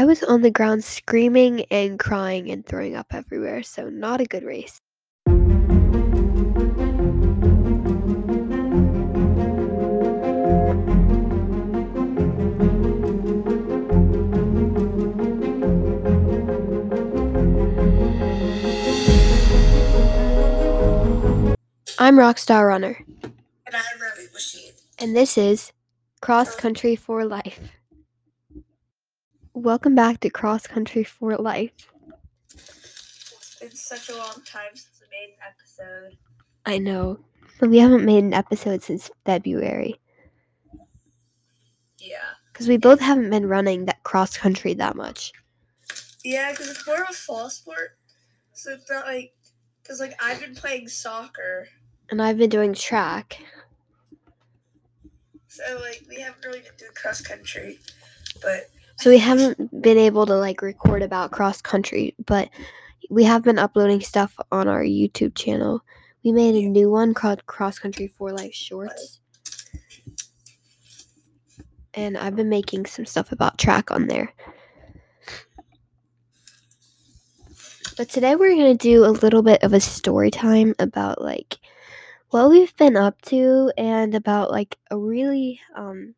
I was on the ground screaming and crying and throwing up everywhere, so not a good race. I'm Rockstar Runner, And I'm Rabbit Machine. and this is Cross Country for Life. Welcome back to Cross Country for Life. It's been such a long time since we made an episode. I know, but we haven't made an episode since February Yeah. because we both haven't been running that cross country that much. Yeah, because it's more of a fall sport. So it's not like, because like I've been playing soccer. And I've been doing track. So like we haven't really been doing cross country. But So we haven't been able to like record about cross country, but we have been uploading stuff on our YouTube channel. We made a new one called Cross Country for Life Shorts. And I've been making some stuff about track on there. But today we're going to do a little bit of a story time about like what we've been up to and about like a really um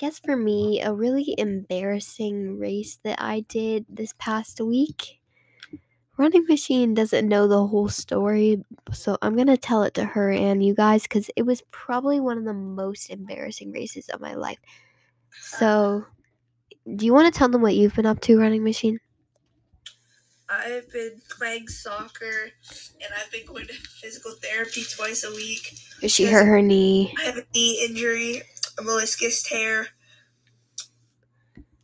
guess for me, a really embarrassing race that I did this past week. Running Machine doesn't know the whole story, so I'm going to tell it to her and you guys because it was probably one of the most embarrassing races of my life. So, do you want to tell them what you've been up to, Running Machine? I've been playing soccer and I've been going to physical therapy twice a week. She hurt her knee. I have a knee injury, meniscus tear.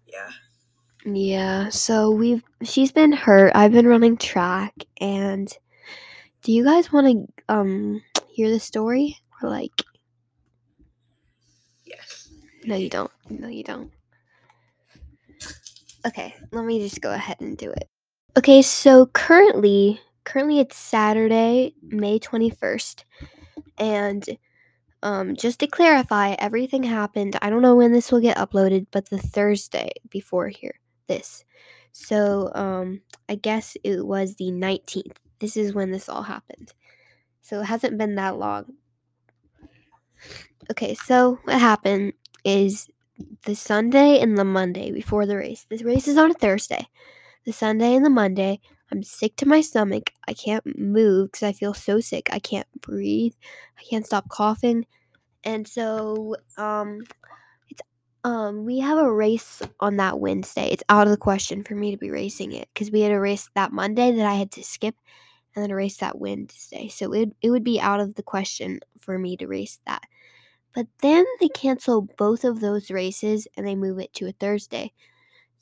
Yeah. Yeah, so we've she's been hurt. I've been running track and do you guys want to um hear the story or like Yes. No, you don't. No, you don't. Okay, let me just go ahead and do it. Okay, so currently, currently it's Saturday, May 21st. And um just to clarify, everything happened. I don't know when this will get uploaded, but the Thursday before here this. So, um I guess it was the 19th. This is when this all happened. So, it hasn't been that long. Okay, so what happened is the Sunday and the Monday before the race. This race is on a Thursday. The Sunday and the Monday, I'm sick to my stomach. I can't move because I feel so sick. I can't breathe. I can't stop coughing. And so, um, it's um, we have a race on that Wednesday. It's out of the question for me to be racing it because we had a race that Monday that I had to skip, and then a race that Wednesday. So it it would be out of the question for me to race that. But then they cancel both of those races and they move it to a Thursday.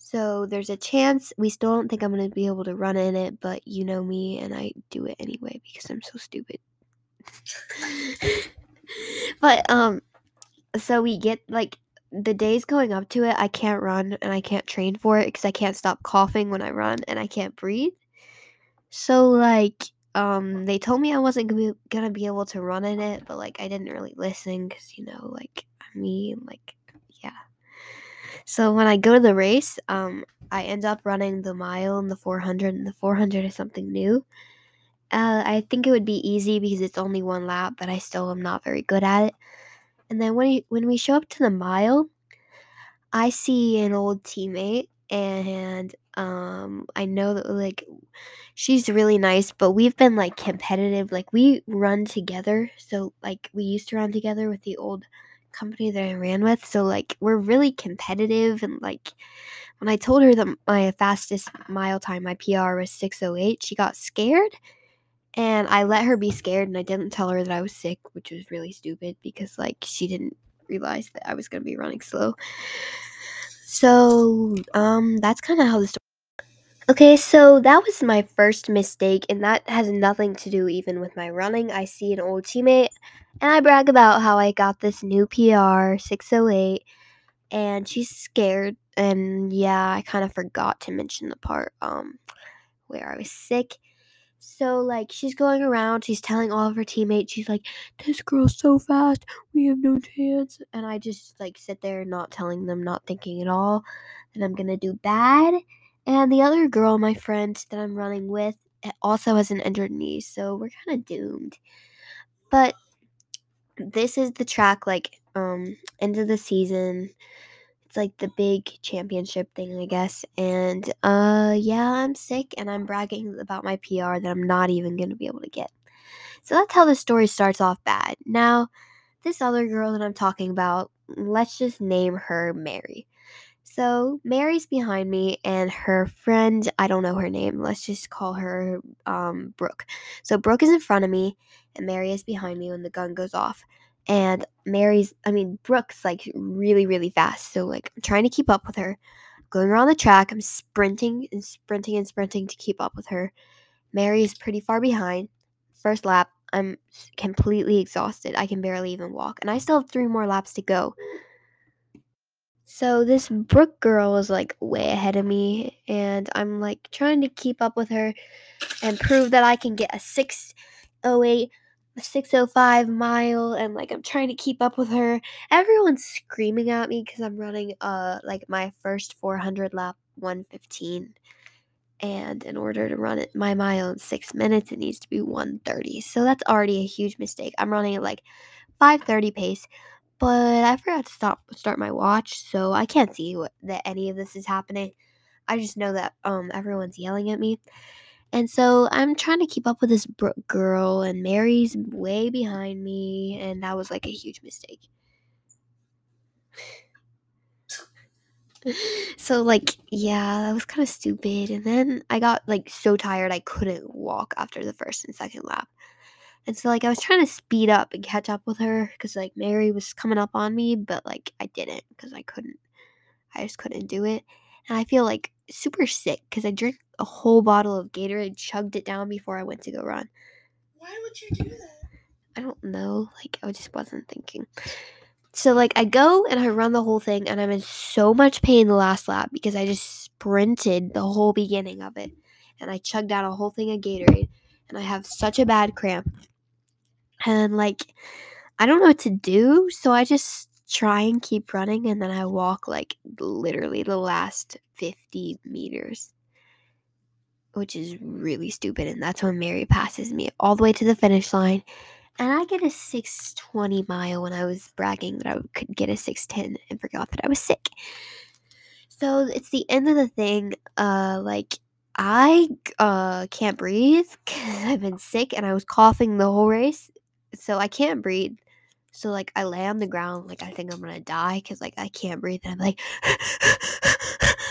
So there's a chance we still don't think I'm going to be able to run in it, but you know me and I do it anyway because I'm so stupid. but um so we get like the days going up to it, I can't run and I can't train for it because I can't stop coughing when I run and I can't breathe. So like um they told me I wasn't gonna be, able to run in it, but like I didn't really listen because you know like me and like. So when I go to the race, um I end up running the mile and the 400 and the 400 is something new. Uh, I think it would be easy because it's only one lap, but I still am not very good at it. And then when we, when we show up to the mile, I see an old teammate and um I know that like she's really nice, but we've been like competitive. Like we run together. So like we used to run together with the old company that I ran with. So like we're really competitive and like when I told her that my fastest mile time, my PR was 608, she got scared and I let her be scared and I didn't tell her that I was sick, which was really stupid because like she didn't realize that I was going to be running slow. So, um that's kind of how the story Okay, so that was my first mistake and that has nothing to do even with my running. I see an old teammate and I brag about how I got this new PR 608 and she's scared and yeah, I kind of forgot to mention the part um where I was sick. So like she's going around, she's telling all of her teammates, she's like, "This girl's so fast, we have no chance." And I just like sit there, not telling them, not thinking at all that I'm gonna do bad. And the other girl, my friend that I'm running with, eh, also has an injured knee, so we're kind of doomed. But this is the track, like um, end of the season. It's like the big championship thing, I guess. And uh, yeah, I'm sick, and I'm bragging about my PR that I'm not even gonna be able to get. So that's how the story starts off bad. Now, this other girl that I'm talking about, let's just name her Mary. So Mary's behind me, and her friend, I don't know her name, let's just call her um, Brooke. So Brooke is in front of me, and Mary is behind me when the gun goes off. And Mary's, I mean, Brooke's like really, really fast. So, like, I'm trying to keep up with her. Going around the track, I'm sprinting and sprinting and sprinting to keep up with her. Mary is pretty far behind. First lap, I'm completely exhausted. I can barely even walk. And I still have three more laps to go. So this Brooke girl is like way ahead of me, and I'm like trying to keep up with her and prove that I can get a 608, a 605 mile, and like I'm trying to keep up with her. Everyone's screaming at me because I'm running uh like my first 400 lap 115. And in order to run it my mile in six minutes, it needs to be 130. So that's already a huge mistake. I'm running at like 530 pace but I forgot to stop start my watch, so I can't see what, that any of this is happening. I just know that um everyone's yelling at me. And so I'm trying to keep up with this bro- girl and Mary's way behind me and that was like a huge mistake. so like yeah, that was kind of stupid and then I got like so tired I couldn't walk after the first and second lap. And so like I was trying to speed up and catch up with her cuz like Mary was coming up on me, but like I didn't cuz I couldn't I just couldn't do it. And I feel like super sick cuz I drank a whole bottle of Gatorade, chugged it down before I went to go run. Why would you do that? I don't know, like I just wasn't thinking. So like I go and I run the whole thing and I'm in so much pain the last lap because I just sprinted the whole beginning of it. And I chugged down a whole thing of Gatorade and I have such a bad cramp and like I don't know what to do, so I just try and keep running and then I walk like literally the last 50 meters. Which is really stupid and that's when Mary passes me all the way to the finish line. And I get a 620 mile when I was bragging that I could get a 610 and forgot that I was sick. So it's the end of the thing. Uh like I uh can't breathe cuz I've been sick and I was coughing the whole race so I can't breathe. So like I lay on the ground like I think I'm gonna die because like I can't breathe and I'm like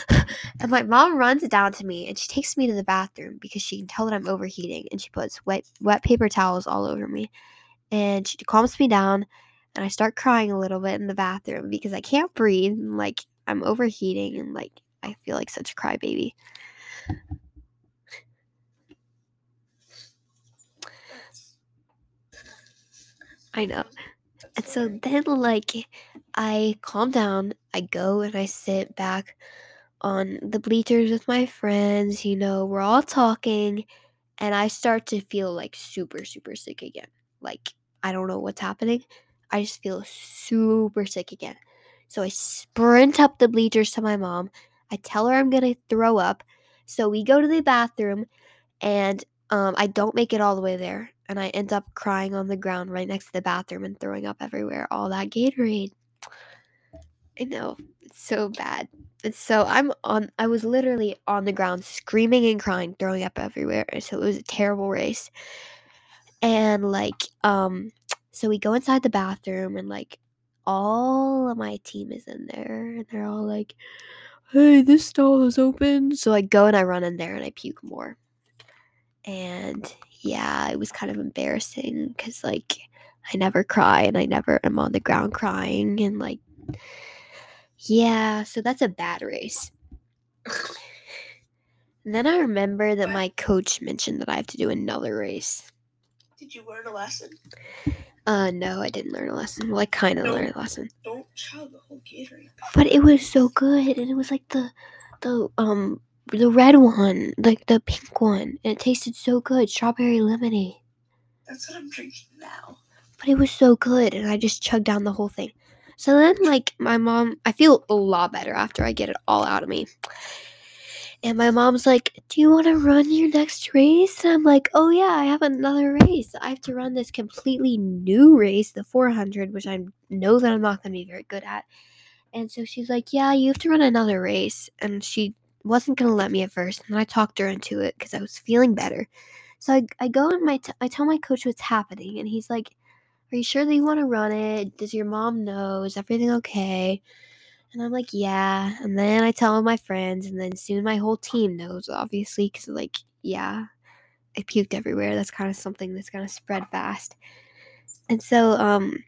and my mom runs down to me and she takes me to the bathroom because she can tell that I'm overheating and she puts wet wet paper towels all over me and she calms me down and I start crying a little bit in the bathroom because I can't breathe and like I'm overheating and like I feel like such a crybaby. I know. And so then, like, I calm down, I go and I sit back on the bleachers with my friends, you know, we're all talking, and I start to feel like super, super sick again. Like, I don't know what's happening. I just feel super sick again. So I sprint up the bleachers to my mom. I tell her I'm gonna throw up. So we go to the bathroom, and um, I don't make it all the way there and I end up crying on the ground right next to the bathroom and throwing up everywhere. All that Gatorade. I know. It's so bad. It's so I'm on I was literally on the ground screaming and crying, throwing up everywhere. And So it was a terrible race. And like um so we go inside the bathroom and like all of my team is in there and they're all like, "Hey, this stall is open." So I go and I run in there and I puke more. And yeah, it was kind of embarrassing because like I never cry and I never am on the ground crying and like yeah, so that's a bad race. And then I remember that my coach mentioned that I have to do another race. Did you learn a lesson? Uh no, I didn't learn a lesson. Well, I kind of learned a lesson. Don't chug the whole Gatorade. But it was so good and it was like the the um the red one, like the pink one, and it tasted so good, strawberry lemonade. That's what I'm drinking now. But it was so good, and I just chugged down the whole thing. So then, like, my mom, I feel a lot better after I get it all out of me. And my mom's like, Do you want to run your next race? And I'm like, Oh, yeah, I have another race. I have to run this completely new race, the 400, which I know that I'm not going to be very good at. And so she's like, Yeah, you have to run another race. And she wasn't going to let me at first. And I talked her into it because I was feeling better. So I, I go and my t- I tell my coach what's happening. And he's like, Are you sure that you want to run it? Does your mom know? Is everything okay? And I'm like, yeah. And then I tell all my friends, and then soon my whole team knows, obviously, because, like, yeah, I puked everywhere. That's kind of something that's to spread fast. And so, um,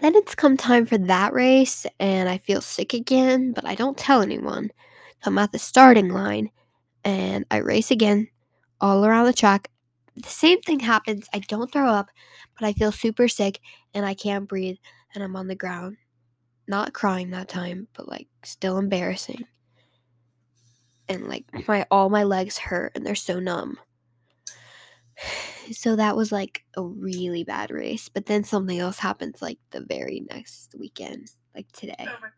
then it's come time for that race, and I feel sick again, but I don't tell anyone. I'm at the starting line, and I race again all around the track. The same thing happens. I don't throw up, but I feel super sick, and I can't breathe, and I'm on the ground not crying that time, but like still embarrassing. And like mm. my all my legs hurt and they're so numb. So that was like a really bad race. But then something else happens like the very next weekend, like today. Oh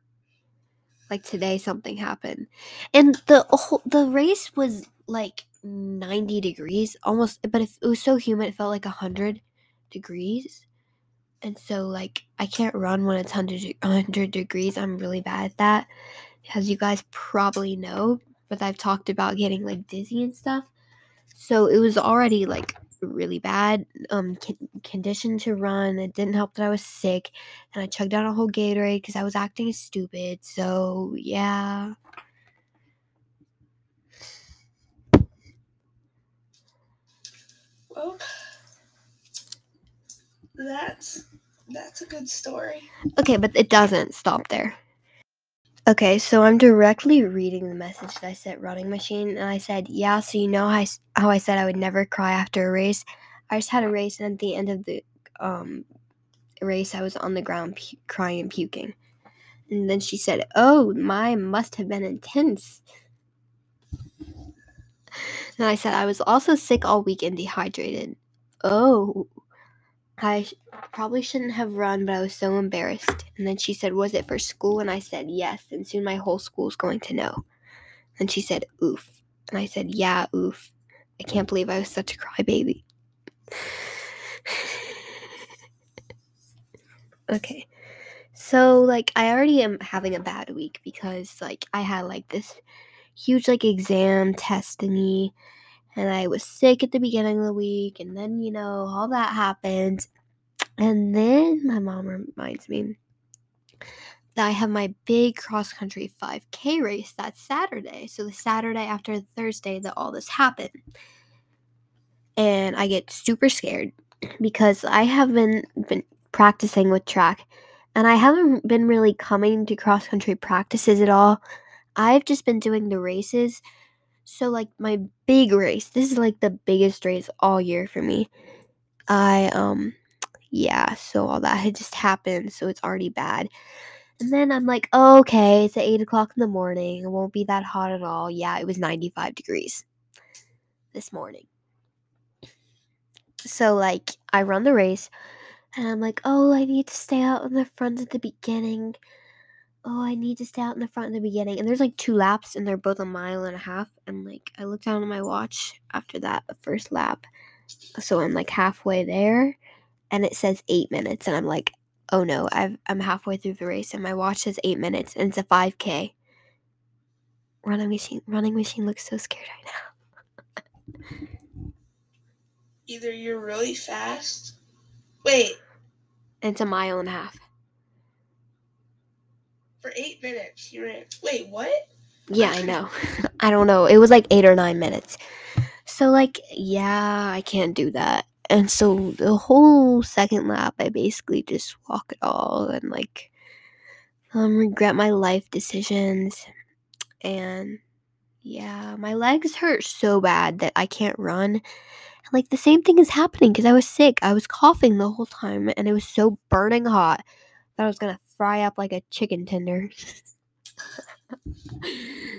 Like today something happened. And the whole the race was like 90 degrees almost but it, was so humid it felt like 100 degrees and so like I can't run when it's 100, 100 degrees. I'm really bad at that, as you guys probably know. But I've talked about getting like dizzy and stuff. So it was already like really bad um con- condition to run. It didn't help that I was sick, and I chugged down a whole Gatorade because I was acting stupid. So yeah. Well, that's that's a good story. Okay, but it doesn't stop there. Okay, so I'm directly reading the message that I sent Running Machine, and I said, "Yeah, so you know how I, said I would never cry after a race. I just had a race, and at the end of the um race, I was on the ground pu- crying and puking." And then she said, "Oh, mine must have been intense." And I said, "I was also sick all week and dehydrated." Oh, I probably shouldn't have run, but I was so embarrassed. And then she said, Was it for school? And I said, Yes. And soon my whole school's going to know. And she said, Oof. And I said, Yeah, oof. I can't believe I was such a crybaby. okay. So, like, I already am having a bad week because, like, I had, like, this huge, like, exam testing and I was sick at the beginning of the week, and then, you know, all that happened. And then my mom reminds me that I have my big cross country 5K race that Saturday. So the Saturday after Thursday that all this happened. And I get super scared because I have been been practicing with track and I haven't been really coming to cross country practices at all. I've just been doing the races. So like my big race, this is like the biggest race all year for me. I um yeah, so all that had just happened, so it's already bad. And then I'm like, oh, okay, it's at 8 o'clock in the morning. It won't be that hot at all. Yeah, it was 95 degrees this morning. So, like, I run the race and I'm like, oh, I need to stay out in the front at the beginning. Oh, I need to stay out in the front in the beginning. And there's like two laps and they're both a mile and a half. And like, I look down at my watch after that first lap. So I'm like halfway there and it says eight minutes. And I'm like, oh no, I've, I'm halfway through the race and my watch says eight minutes and it's a 5K. Running machine, running machine looks so scared right now. Either you're really fast. Wait, it's a mile and a half. For eight minutes you ran. Wait, what? Yeah, I know. I don't know. It was like eight or nine minutes. So, like, yeah, I can't do that. And so the whole second lap, I basically just walk it all and, like, um, regret my life decisions. And yeah, my legs hurt so bad that I can't run. Like, the same thing is happening because I was sick. I was coughing the whole time and it was so burning hot that I was gonna fry up like a chicken tender.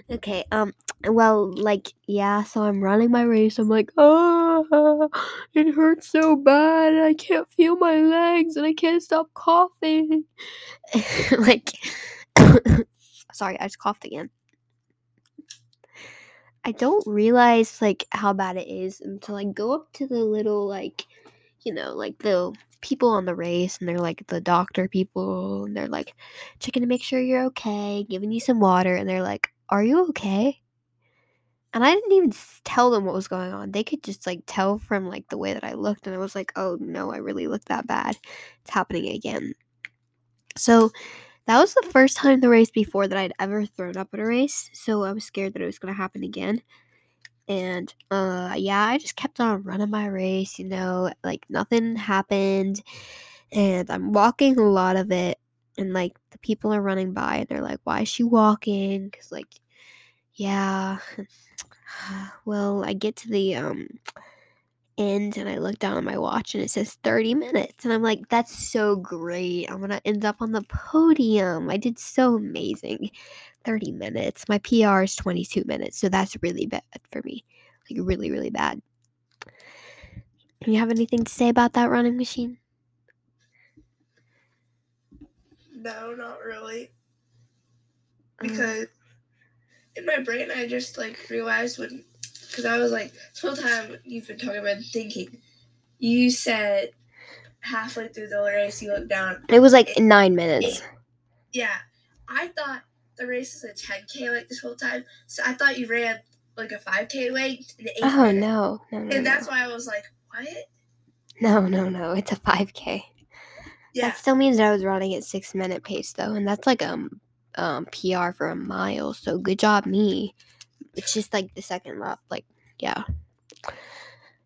okay, um, well, like, yeah, so I'm running my race. I'm like, oh, it hurts so bad. I can't feel my legs and I can't stop coughing. like, sorry, I just coughed again. I don't realize like how bad it is until I go up to the little like, you know, like the people on the race and they're like the doctor people and they're like checking to make sure you're okay, giving you some water and they're like, "Are you okay?" And I didn't even tell them what was going on. They could just like tell from like the way that I looked and I was like, "Oh no, I really look that bad. It's happening again." So, that was the first time the race before that I'd ever thrown up at a race, so I was scared that it was going to happen again. And uh yeah, I just kept on running my race, you know, like nothing happened. And I'm walking a lot of it and like the people are running by and they're like, "Why is she walking?" Cuz like yeah. well, I get to the um end and I look down at my watch and it says 30 minutes. And I'm like, that's so great. I'm going to end up on the podium. I did so amazing. 30 minutes. My PR is 22 minutes. So that's really bad for me. Like, really, really bad. Do you have anything to say about that running machine? No, not really. Um. Because in my brain, I just like realized when, because I was like, this whole time you've been talking about thinking, you said halfway through the race you looked down. It was like nine minutes. Yeah, I thought the race is a 10k like this whole time, so I thought you ran like a 5k length in eight Oh minutes. no, no, no, And that's no, why I was like, what? no, no, no! It's a 5K. Yeah, That still means that I was running at six minute pace though, and that's like um um PR for a mile. So good job me. It's just like the second lap, like yeah.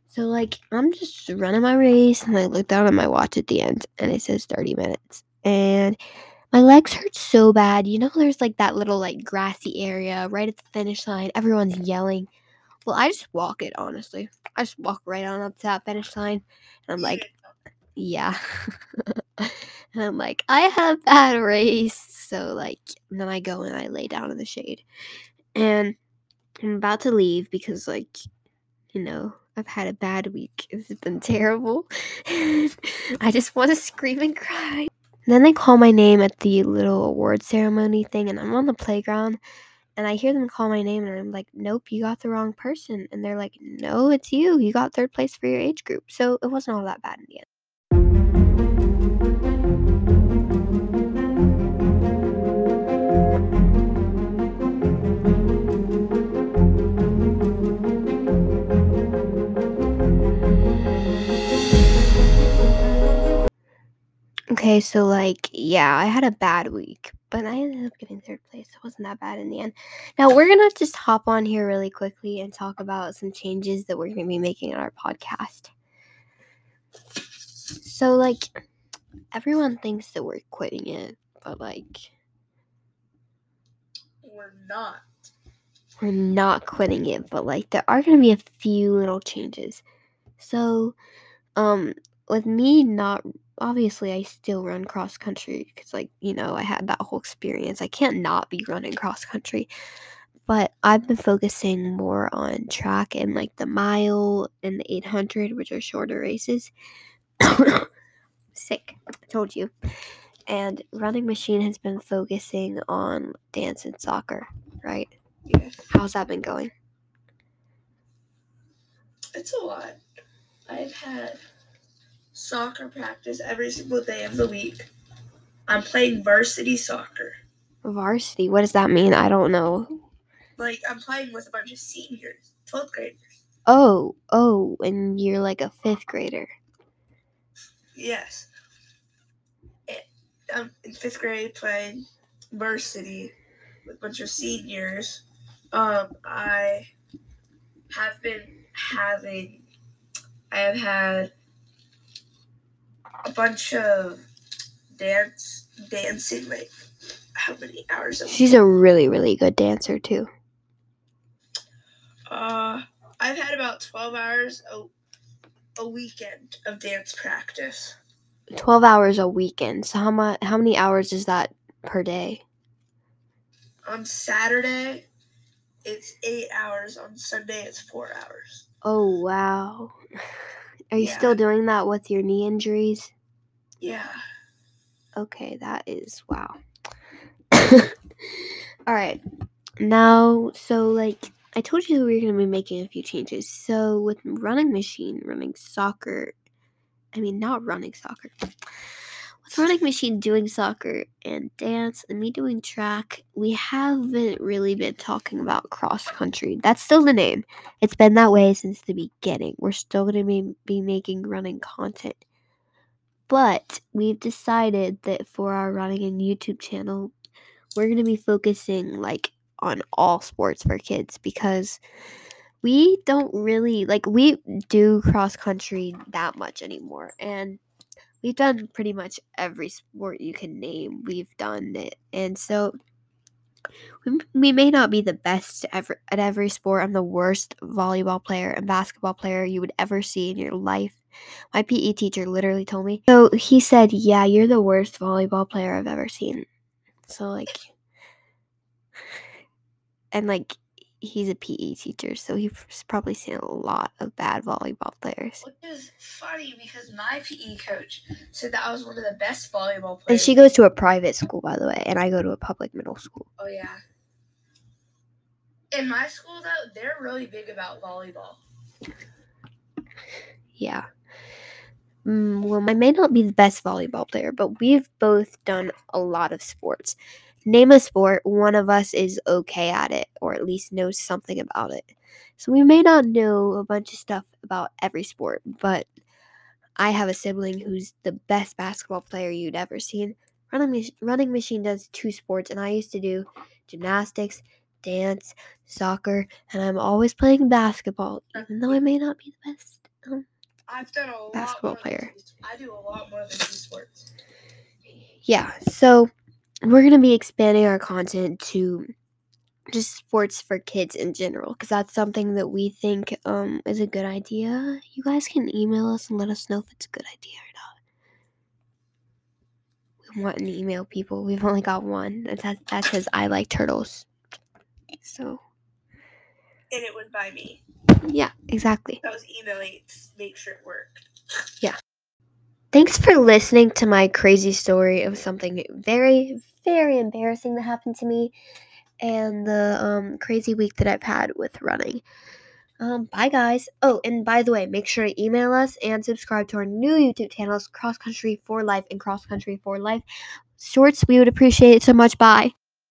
So like I'm just running my race, and I look down at my watch at the end, and it says 30 minutes, and my legs hurt so bad. You know, there's like that little like grassy area right at the finish line. Everyone's yelling. Well, I just walk it honestly. I just walk right on up to that finish line, and I'm like, yeah. and I'm like, I have bad race. So, like, then I go and I lay down in the shade. And I'm about to leave because, like, you know, I've had a bad week. It's been terrible. I just want to scream and cry. Then they call my name at the little award ceremony thing, and I'm on the playground. And I hear them call my name, and I'm like, nope, you got the wrong person. And they're like, no, it's you. You got third place for your age group. So it wasn't all that bad in the end. Okay, so like, yeah, I had a bad week, but I ended up getting third place. It wasn't that bad in the end. Now, we're going to just hop on here really quickly and talk about some changes that we're going to be making in our podcast. So, like, everyone thinks that we're quitting it, but like, We're not. we're not quitting it, but like, there are going to be a few little changes. So, um, with me not obviously I still run cross country because like you know I had that whole experience. I can't not be running cross country, but I've been focusing more on track and like the mile and the 800, which are shorter races. Sick, I told you. And running machine has been focusing on dance and soccer, right? Yeah, How's that been going? it's a lot. I've had soccer practice every single day of the week. I'm playing varsity soccer. Varsity, what does that mean? I don't know. Like I'm playing with a bunch of seniors, 12th graders. Oh, oh, and you're like a fifth grader. Yes. I'm in fifth grade playing varsity with a bunch of seniors. Um, I have been having, I have had a bunch of dance, dancing, like how many hours a week? She's a really, really good dancer too. Uh, I've had about 12 hours a, a weekend of dance practice. 12 hours a weekend. So how much how many hours is that per day? On Saturday, it's eight hours. On Sunday, it's four hours. Oh wow. Are you Yeah. still doing that with your knee injuries? Yeah. Okay, that is wow. All right. Now, so like I told you we were going to be making a few changes. So with running machine, running soccer, I mean not running soccer. With running machine doing soccer and dance and me doing track, we haven't really been talking about cross country. That's still the name. It's been that way since the beginning. We're still going to be, be making running content. But we've decided that for our running and YouTube channel, we're going to be focusing like on all sports for kids because we don't really like we do cross country that much anymore and we've done pretty much every sport you can name. We've done it. And so we, we may not be the best ever at every sport. I'm the worst volleyball player and basketball player you would ever see in your life. My pe teacher literally told me. So he said yeah you're the worst volleyball player i've ever seen. So like and like he's a PE teacher, so he's probably seen a lot of bad volleyball players. Which is funny because my PE coach said that I was one of the best volleyball players. And she goes to a private school, by the way, and I go to a public middle school. Oh yeah. In my school though, they're really big about volleyball. Yeah. Mm, well, I may not be the best volleyball player, but we've both done a lot of sports. Name a sport, one of us is okay at it, or at least knows something about it. So we may not know a bunch of stuff about every sport, but I have a sibling who's the best basketball player you'd ever seen. Running, running machine does two sports, and I used to do gymnastics, dance, soccer, and I'm always playing basketball, even though I may not be the best. Um, I've done a lot Basketball player. I do a lot more than two sports. yeah, so we're gonna be expanding our content to just sports for kids in general because that's something that we think um is a good idea. You guys can email us and let us know if it's a good idea or not. We want to email people. We've only got one that says that says I like turtles. So And it was by me. yeah, exactly. I was emailing to make sure it worked. Yeah. Thanks for listening to my crazy story of something very, very embarrassing that happened to me and the um, crazy week that I've had with running. Um, bye, guys. Oh, and by the way, make sure to email us and subscribe to our new YouTube channels, Cross Country for Life and Cross Country for Life. Shorts, we would appreciate it so much. Bye.